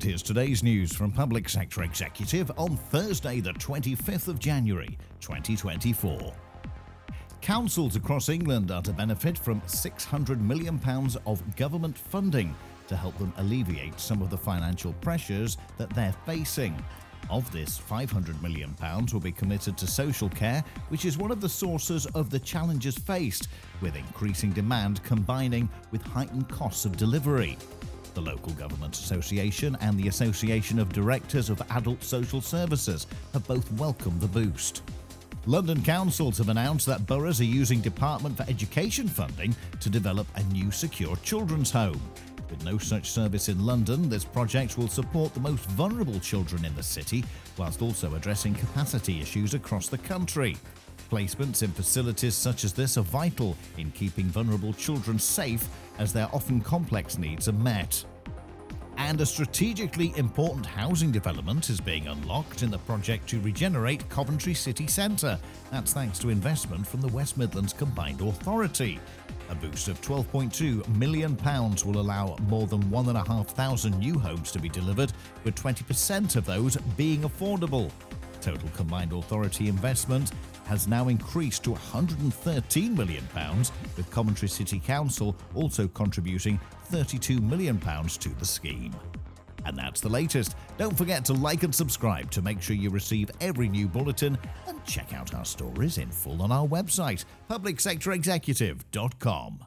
And here's today's news from Public Sector Executive on Thursday, the 25th of January, 2024. Councils across England are to benefit from £600 million of government funding to help them alleviate some of the financial pressures that they're facing. Of this, £500 million will be committed to social care, which is one of the sources of the challenges faced, with increasing demand combining with heightened costs of delivery. The Local Government Association and the Association of Directors of Adult Social Services have both welcomed the boost. London councils have announced that boroughs are using Department for Education funding to develop a new secure children's home. With no such service in London, this project will support the most vulnerable children in the city, whilst also addressing capacity issues across the country. Placements in facilities such as this are vital in keeping vulnerable children safe as their often complex needs are met. And a strategically important housing development is being unlocked in the project to regenerate Coventry City Centre. That's thanks to investment from the West Midlands Combined Authority. A boost of £12.2 million will allow more than 1,500 new homes to be delivered, with 20% of those being affordable. Total combined authority investment has now increased to £113 million, with Coventry City Council also contributing £32 million to the scheme. And that's the latest. Don't forget to like and subscribe to make sure you receive every new bulletin and check out our stories in full on our website, publicsectorexecutive.com.